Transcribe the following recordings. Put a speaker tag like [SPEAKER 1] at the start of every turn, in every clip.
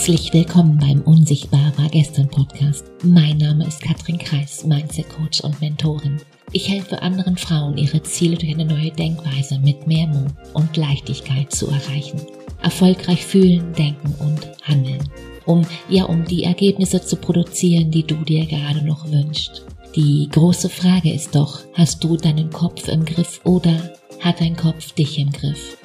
[SPEAKER 1] Herzlich willkommen beim Unsichtbar war gestern Podcast. Mein Name ist Katrin Kreis, Mindset Coach und Mentorin. Ich helfe anderen Frauen, ihre Ziele durch eine neue Denkweise mit mehr Mut und Leichtigkeit zu erreichen. Erfolgreich fühlen, denken und handeln. Um, ja, um die Ergebnisse zu produzieren, die du dir gerade noch wünschst. Die große Frage ist doch, hast du deinen Kopf im Griff oder hat dein Kopf dich im Griff?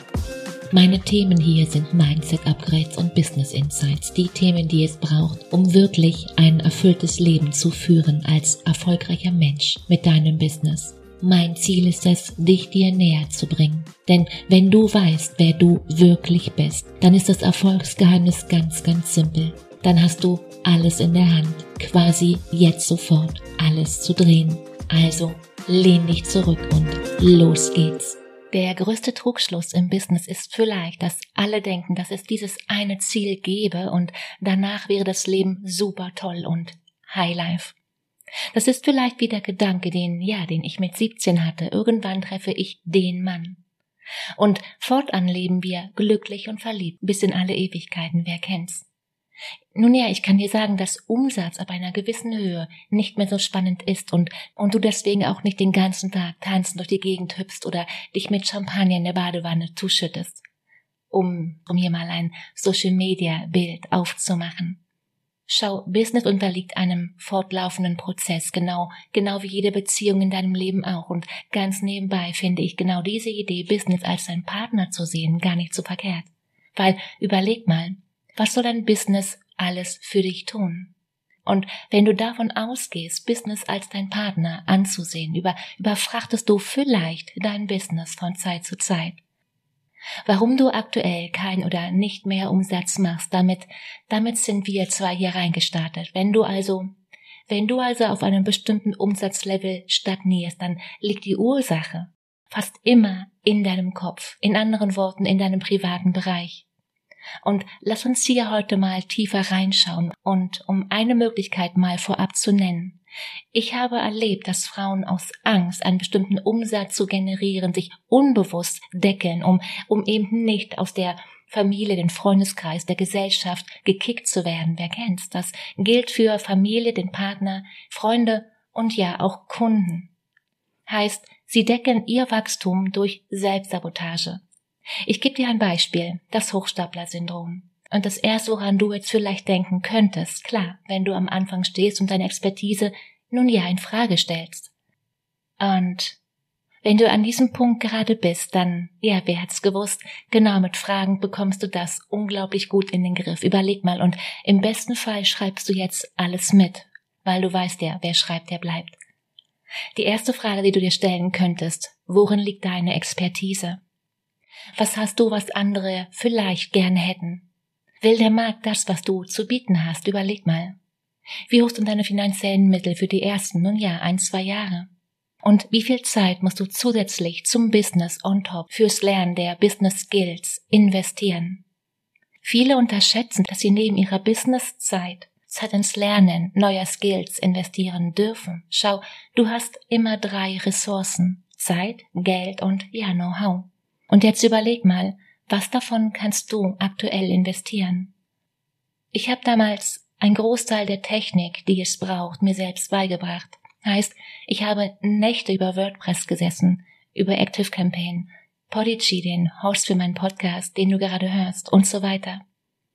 [SPEAKER 1] Meine Themen hier sind Mindset Upgrades und Business Insights, die Themen, die es braucht, um wirklich ein erfülltes Leben zu führen als erfolgreicher Mensch mit deinem Business. Mein Ziel ist es, dich dir näher zu bringen. Denn wenn du weißt, wer du wirklich bist, dann ist das Erfolgsgeheimnis ganz, ganz simpel. Dann hast du alles in der Hand, quasi jetzt sofort alles zu drehen. Also lehn dich zurück und los geht's. Der größte Trugschluss im Business ist vielleicht, dass alle denken, dass es dieses eine Ziel gäbe und danach wäre das Leben super toll und Highlife. Das ist vielleicht wie der Gedanke, den, ja, den ich mit 17 hatte. Irgendwann treffe ich den Mann. Und fortan leben wir glücklich und verliebt bis in alle Ewigkeiten. Wer kennt's? Nun ja, ich kann dir sagen, dass Umsatz ab einer gewissen Höhe nicht mehr so spannend ist und, und du deswegen auch nicht den ganzen Tag tanzen durch die Gegend hüpfst oder dich mit Champagner in der Badewanne zuschüttest. Um, um hier mal ein Social Media Bild aufzumachen. Schau, Business unterliegt einem fortlaufenden Prozess, genau, genau wie jede Beziehung in deinem Leben auch. Und ganz nebenbei finde ich genau diese Idee, Business als dein Partner zu sehen, gar nicht so verkehrt. Weil, überleg mal, was soll dein Business alles für dich tun? Und wenn du davon ausgehst, Business als dein Partner anzusehen, über, überfrachtest du vielleicht dein Business von Zeit zu Zeit. Warum du aktuell kein oder nicht mehr Umsatz machst, damit, damit sind wir zwei hier reingestartet. Wenn du also, wenn du also auf einem bestimmten Umsatzlevel stagnierst, dann liegt die Ursache fast immer in deinem Kopf, in anderen Worten in deinem privaten Bereich. Und lass uns hier heute mal tiefer reinschauen und um eine Möglichkeit mal vorab zu nennen. Ich habe erlebt, dass Frauen aus Angst, einen bestimmten Umsatz zu generieren, sich unbewusst deckeln, um, um eben nicht aus der Familie, den Freundeskreis, der Gesellschaft gekickt zu werden. Wer kennt's? Das gilt für Familie, den Partner, Freunde und ja auch Kunden. Heißt, sie decken ihr Wachstum durch Selbstsabotage. Ich gebe dir ein Beispiel, das Hochstapler-Syndrom. Und das erste, woran du jetzt vielleicht denken könntest, klar, wenn du am Anfang stehst und deine Expertise nun ja in Frage stellst. Und wenn du an diesem Punkt gerade bist, dann, ja, wer hat's gewusst, genau mit Fragen bekommst du das unglaublich gut in den Griff. Überleg mal und im besten Fall schreibst du jetzt alles mit, weil du weißt ja, wer schreibt, der bleibt. Die erste Frage, die du dir stellen könntest, worin liegt deine Expertise? Was hast du, was andere vielleicht gerne hätten? Will der Markt das, was du zu bieten hast? Überleg mal. Wie hoch sind deine finanziellen Mittel für die ersten, nun ja, ein, zwei Jahre? Und wie viel Zeit musst du zusätzlich zum Business on top fürs Lernen der Business Skills investieren? Viele unterschätzen, dass sie neben ihrer Businesszeit Zeit ins Lernen neuer Skills investieren dürfen. Schau, du hast immer drei Ressourcen. Zeit, Geld und ja, Know-how. Und jetzt überleg mal, was davon kannst du aktuell investieren? Ich habe damals ein Großteil der Technik, die es braucht, mir selbst beigebracht. Heißt, ich habe Nächte über WordPress gesessen, über Active Campaign, Podigy, den Host für meinen Podcast, den du gerade hörst, und so weiter.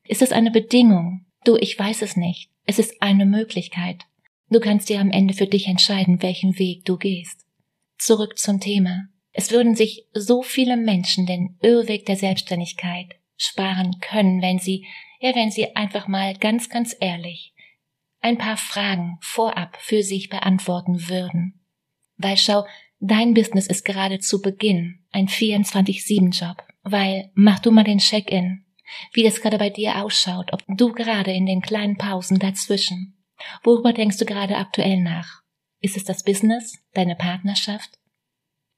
[SPEAKER 1] Ist es eine Bedingung? Du, ich weiß es nicht. Es ist eine Möglichkeit. Du kannst dir am Ende für dich entscheiden, welchen Weg du gehst. Zurück zum Thema. Es würden sich so viele Menschen den Irrweg der Selbstständigkeit sparen können, wenn sie, ja, wenn sie einfach mal ganz, ganz ehrlich ein paar Fragen vorab für sich beantworten würden. Weil schau, dein Business ist gerade zu Beginn ein 24-7-Job. Weil, mach du mal den Check-in, wie das gerade bei dir ausschaut, ob du gerade in den kleinen Pausen dazwischen. Worüber denkst du gerade aktuell nach? Ist es das Business, deine Partnerschaft,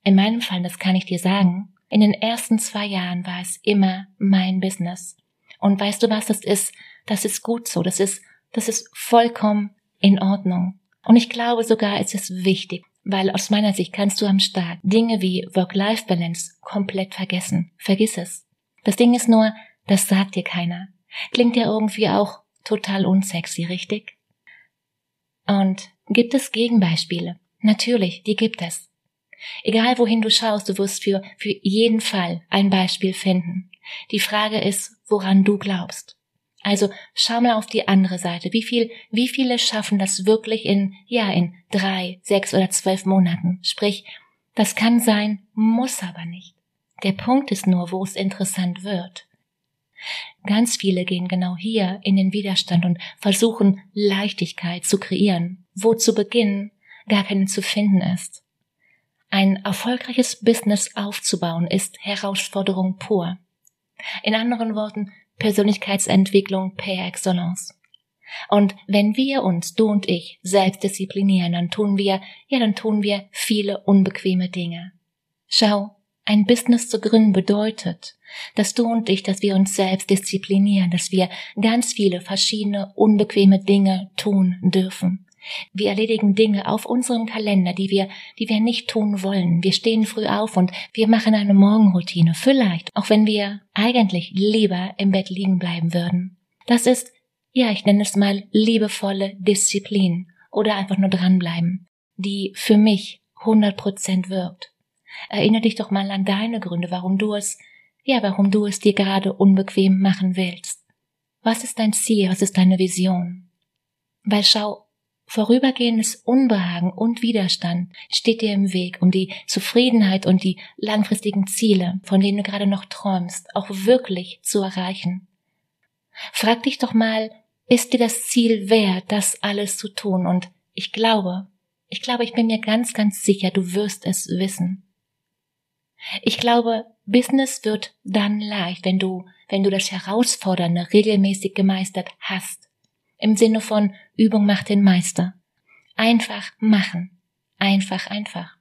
[SPEAKER 1] in meinem Fall, das kann ich dir sagen, in den ersten zwei Jahren war es immer mein Business. Und weißt du was, das ist, das ist gut so, das ist, das ist vollkommen in Ordnung. Und ich glaube sogar, es ist wichtig, weil aus meiner Sicht kannst du am Start Dinge wie Work-Life-Balance komplett vergessen. Vergiss es. Das Ding ist nur, das sagt dir keiner. Klingt ja irgendwie auch total unsexy, richtig? Und gibt es Gegenbeispiele? Natürlich, die gibt es. Egal wohin du schaust, du wirst für, für jeden Fall ein Beispiel finden. Die Frage ist, woran du glaubst. Also schau mal auf die andere Seite. Wie viel, wie viele schaffen das wirklich in, ja, in drei, sechs oder zwölf Monaten? Sprich, das kann sein, muss aber nicht. Der Punkt ist nur, wo es interessant wird. Ganz viele gehen genau hier in den Widerstand und versuchen Leichtigkeit zu kreieren, wo zu Beginn gar keine zu finden ist. Ein erfolgreiches Business aufzubauen ist Herausforderung pur. In anderen Worten, Persönlichkeitsentwicklung per excellence. Und wenn wir uns, du und ich, selbst disziplinieren, dann tun wir, ja, dann tun wir viele unbequeme Dinge. Schau, ein Business zu gründen bedeutet, dass du und ich, dass wir uns selbst disziplinieren, dass wir ganz viele verschiedene unbequeme Dinge tun dürfen. Wir erledigen Dinge auf unserem Kalender, die wir, die wir nicht tun wollen. Wir stehen früh auf und wir machen eine Morgenroutine. Vielleicht, auch wenn wir eigentlich lieber im Bett liegen bleiben würden. Das ist, ja, ich nenne es mal liebevolle Disziplin oder einfach nur dranbleiben, die für mich 100 Prozent wirkt. Erinnere dich doch mal an deine Gründe, warum du es, ja, warum du es dir gerade unbequem machen willst. Was ist dein Ziel? Was ist deine Vision? Weil schau, Vorübergehendes Unbehagen und Widerstand steht dir im Weg, um die Zufriedenheit und die langfristigen Ziele, von denen du gerade noch träumst, auch wirklich zu erreichen. Frag dich doch mal, ist dir das Ziel wert, das alles zu tun? Und ich glaube, ich glaube, ich bin mir ganz, ganz sicher, du wirst es wissen. Ich glaube, Business wird dann leicht, wenn du, wenn du das Herausfordernde regelmäßig gemeistert hast im Sinne von Übung macht den Meister. Einfach machen. Einfach, einfach.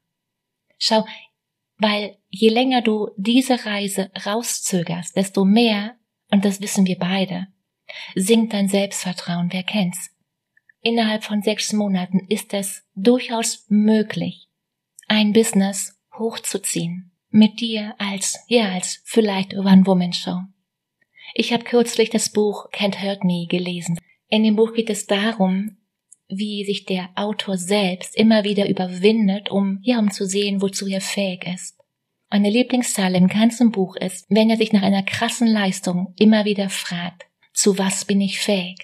[SPEAKER 1] Schau, weil je länger du diese Reise rauszögerst, desto mehr, und das wissen wir beide, sinkt dein Selbstvertrauen, wer kennt's? Innerhalb von sechs Monaten ist es durchaus möglich, ein Business hochzuziehen. Mit dir als, ja, als vielleicht One-Woman-Show. Ich habe kürzlich das Buch Can't Hurt Me gelesen. In dem Buch geht es darum, wie sich der Autor selbst immer wieder überwindet, um, ja, um zu sehen, wozu er fähig ist. Eine Lieblingszahl im ganzen Buch ist, wenn er sich nach einer krassen Leistung immer wieder fragt, zu was bin ich fähig?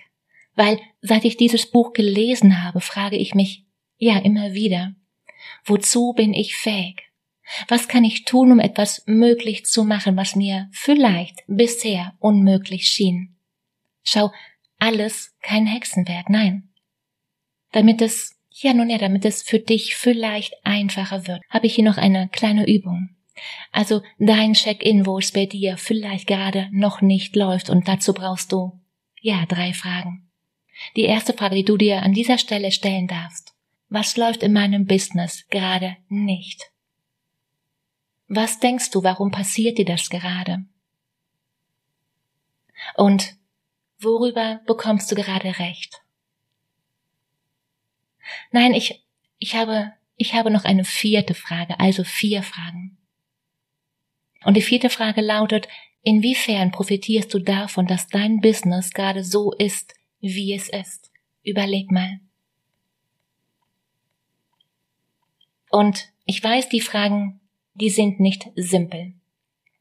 [SPEAKER 1] Weil seit ich dieses Buch gelesen habe, frage ich mich, ja, immer wieder, wozu bin ich fähig? Was kann ich tun, um etwas möglich zu machen, was mir vielleicht bisher unmöglich schien? Schau, alles kein Hexenwerk, nein. Damit es, ja nun ja, damit es für dich vielleicht einfacher wird, habe ich hier noch eine kleine Übung. Also dein Check-in, wo es bei dir vielleicht gerade noch nicht läuft und dazu brauchst du, ja, drei Fragen. Die erste Frage, die du dir an dieser Stelle stellen darfst. Was läuft in meinem Business gerade nicht? Was denkst du, warum passiert dir das gerade? Und Worüber bekommst du gerade recht? Nein, ich, ich habe, ich habe noch eine vierte Frage, also vier Fragen. Und die vierte Frage lautet, inwiefern profitierst du davon, dass dein Business gerade so ist, wie es ist? Überleg mal. Und ich weiß, die Fragen, die sind nicht simpel.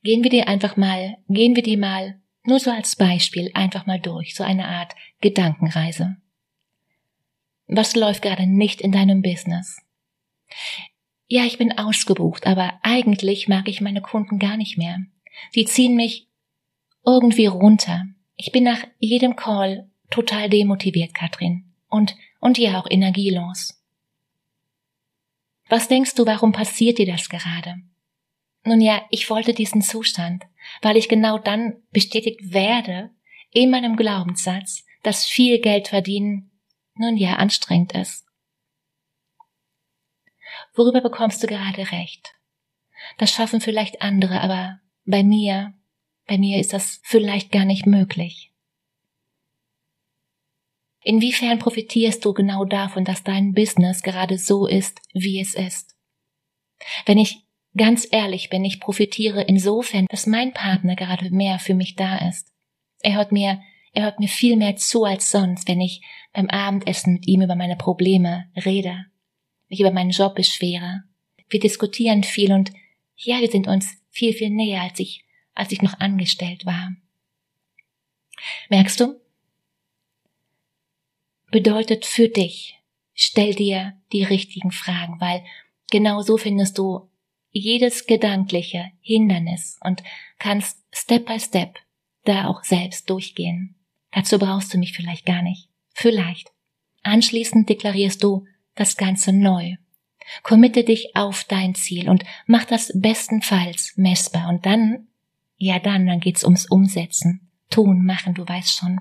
[SPEAKER 1] Gehen wir die einfach mal, gehen wir die mal nur so als Beispiel einfach mal durch, so eine Art Gedankenreise. Was läuft gerade nicht in deinem Business? Ja, ich bin ausgebucht, aber eigentlich mag ich meine Kunden gar nicht mehr. Sie ziehen mich irgendwie runter. Ich bin nach jedem Call total demotiviert, Katrin. Und, und ja auch energielos. Was denkst du, warum passiert dir das gerade? Nun ja, ich wollte diesen Zustand, weil ich genau dann bestätigt werde in meinem Glaubenssatz, dass viel Geld verdienen nun ja anstrengend ist. Worüber bekommst du gerade recht? Das schaffen vielleicht andere, aber bei mir, bei mir ist das vielleicht gar nicht möglich. Inwiefern profitierst du genau davon, dass dein Business gerade so ist, wie es ist? Wenn ich Ganz ehrlich bin, ich profitiere insofern, dass mein Partner gerade mehr für mich da ist. Er hört mir, er hört mir viel mehr zu als sonst, wenn ich beim Abendessen mit ihm über meine Probleme rede, mich über meinen Job beschwere. Wir diskutieren viel und ja, wir sind uns viel, viel näher, als ich, als ich noch angestellt war. Merkst du? Bedeutet für dich, stell dir die richtigen Fragen, weil genau so findest du jedes gedankliche Hindernis und kannst Step by Step da auch selbst durchgehen. Dazu brauchst du mich vielleicht gar nicht. Vielleicht. Anschließend deklarierst du das Ganze neu. Committe dich auf dein Ziel und mach das bestenfalls messbar. Und dann, ja dann, dann geht's ums Umsetzen. Tun, machen, du weißt schon.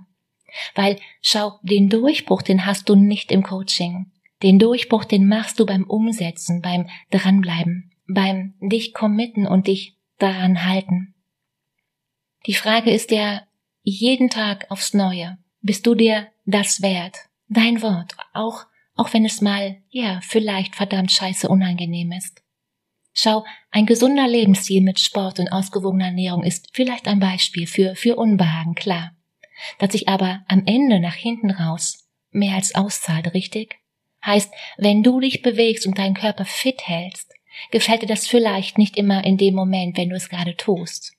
[SPEAKER 1] Weil, schau, den Durchbruch, den hast du nicht im Coaching. Den Durchbruch, den machst du beim Umsetzen, beim Dranbleiben, beim dich committen und dich daran halten. Die Frage ist ja jeden Tag aufs Neue, bist du dir das wert? Dein Wort, auch, auch wenn es mal, ja, vielleicht verdammt scheiße unangenehm ist. Schau, ein gesunder Lebensstil mit Sport und ausgewogener Ernährung ist vielleicht ein Beispiel für, für Unbehagen, klar. Das sich aber am Ende nach hinten raus mehr als auszahlt, richtig? Heißt, wenn du dich bewegst und deinen Körper fit hältst, gefällt dir das vielleicht nicht immer in dem Moment, wenn du es gerade tust.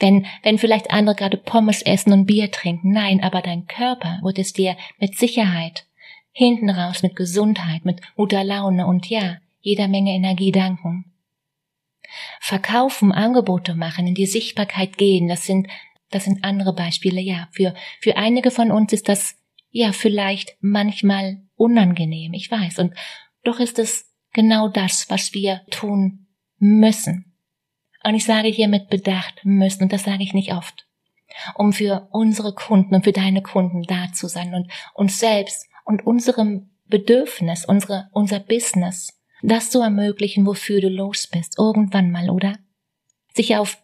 [SPEAKER 1] Wenn, wenn vielleicht andere gerade Pommes essen und Bier trinken, nein, aber dein Körper wird es dir mit Sicherheit hinten raus mit Gesundheit, mit guter Laune und ja, jeder Menge Energie danken. Verkaufen, Angebote machen, in die Sichtbarkeit gehen, das sind, das sind andere Beispiele, ja. Für, für einige von uns ist das, ja, vielleicht manchmal unangenehm, ich weiß, und doch ist es genau das, was wir tun müssen. Und ich sage hier mit Bedacht müssen, und das sage ich nicht oft, um für unsere Kunden und für deine Kunden da zu sein und uns selbst und unserem Bedürfnis, unsere, unser Business, das zu ermöglichen, wofür du los bist, irgendwann mal, oder? Sich auf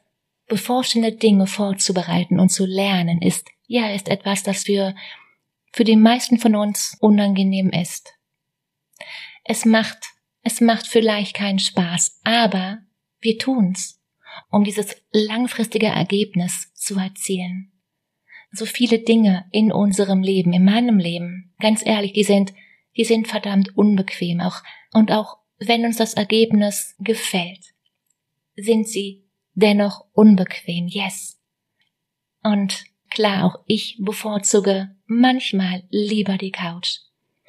[SPEAKER 1] bevorstehende Dinge vorzubereiten und zu lernen, ist, ja, ist etwas, das für, für die meisten von uns unangenehm ist. Es macht, es macht vielleicht keinen Spaß, aber wir tun's um dieses langfristige Ergebnis zu erzielen. So viele Dinge in unserem Leben, in meinem Leben, ganz ehrlich, die sind, die sind verdammt unbequem auch, und auch wenn uns das Ergebnis gefällt, sind sie dennoch unbequem, yes. Und klar, auch ich bevorzuge manchmal lieber die Couch,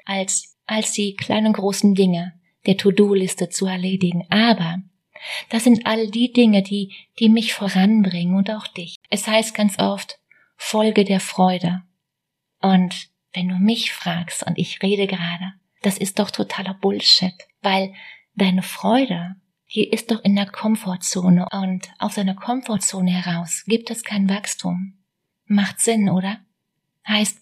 [SPEAKER 1] als, als die kleinen großen Dinge der To-Do-Liste zu erledigen. Aber das sind all die Dinge, die, die mich voranbringen und auch dich. Es heißt ganz oft, Folge der Freude. Und wenn du mich fragst, und ich rede gerade, das ist doch totaler Bullshit, weil deine Freude, die ist doch in der Komfortzone und aus deiner Komfortzone heraus gibt es kein Wachstum. Macht Sinn, oder? Heißt,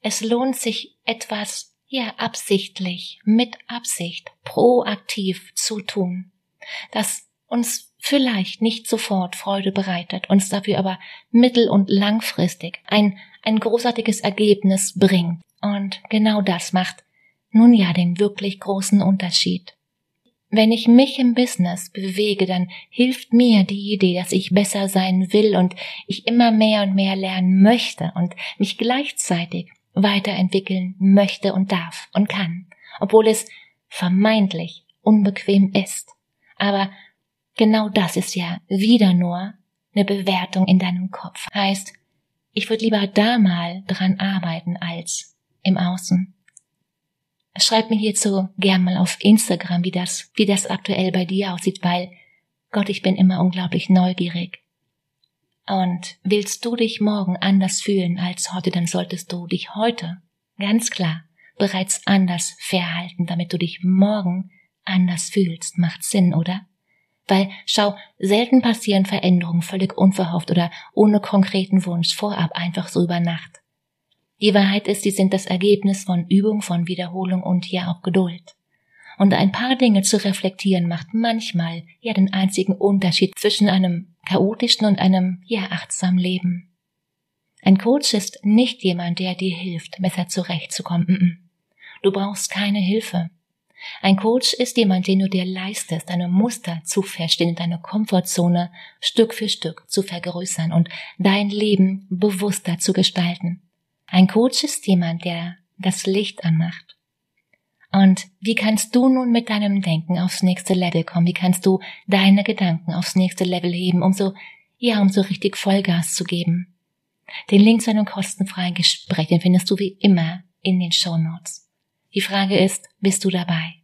[SPEAKER 1] es lohnt sich etwas, ja, absichtlich, mit Absicht, proaktiv zu tun das uns vielleicht nicht sofort Freude bereitet, uns dafür aber mittel- und langfristig ein, ein großartiges Ergebnis bringt. Und genau das macht nun ja den wirklich großen Unterschied. Wenn ich mich im Business bewege, dann hilft mir die Idee, dass ich besser sein will und ich immer mehr und mehr lernen möchte und mich gleichzeitig weiterentwickeln möchte und darf und kann, obwohl es vermeintlich unbequem ist. Aber genau das ist ja wieder nur eine Bewertung in deinem Kopf. Heißt, ich würde lieber da mal dran arbeiten als im Außen. Schreib mir hierzu gern mal auf Instagram, wie das, wie das aktuell bei dir aussieht, weil Gott, ich bin immer unglaublich neugierig. Und willst du dich morgen anders fühlen als heute, dann solltest du dich heute ganz klar bereits anders verhalten, damit du dich morgen anders fühlst, macht Sinn, oder? Weil, schau, selten passieren Veränderungen völlig unverhofft oder ohne konkreten Wunsch vorab einfach so über Nacht. Die Wahrheit ist, sie sind das Ergebnis von Übung, von Wiederholung und ja auch Geduld. Und ein paar Dinge zu reflektieren macht manchmal ja den einzigen Unterschied zwischen einem chaotischen und einem ja achtsamen Leben. Ein Coach ist nicht jemand, der dir hilft, besser zurechtzukommen. Du brauchst keine Hilfe. Ein Coach ist jemand, den du dir leistest, deine Muster zu verstehen, deine Komfortzone Stück für Stück zu vergrößern und dein Leben bewusster zu gestalten. Ein Coach ist jemand, der das Licht anmacht. Und wie kannst du nun mit deinem Denken aufs nächste Level kommen? Wie kannst du deine Gedanken aufs nächste Level heben, um so, ja, um so richtig Vollgas zu geben? Den Link zu einem kostenfreien Gespräch, den findest du wie immer in den Show Notes. Die Frage ist, bist du dabei?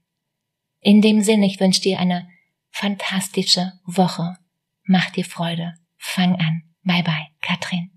[SPEAKER 1] In dem Sinne, ich wünsche dir eine fantastische Woche. Mach dir Freude. Fang an. Bye bye, Katrin.